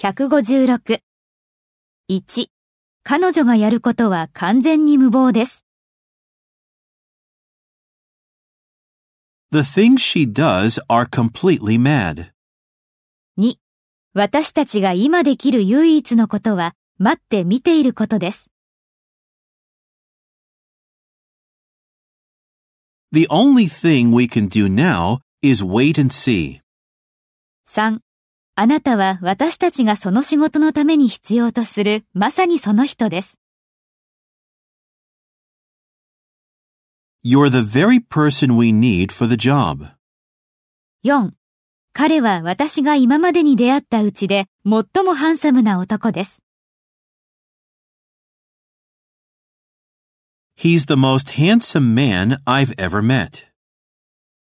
156。1、彼女がやることは完全に無謀です。The things she does are completely mad. 2、私たちが今できる唯一のことは待って見ていることです。The only thing we can do now is wait and see. 3、あなたは私たちがその仕事のために必要とするまさにその人です。You're the very person we need for the job. 4、彼は私が今までに出会ったうちで最もハンサムな男です。He's the most handsome man I've ever met.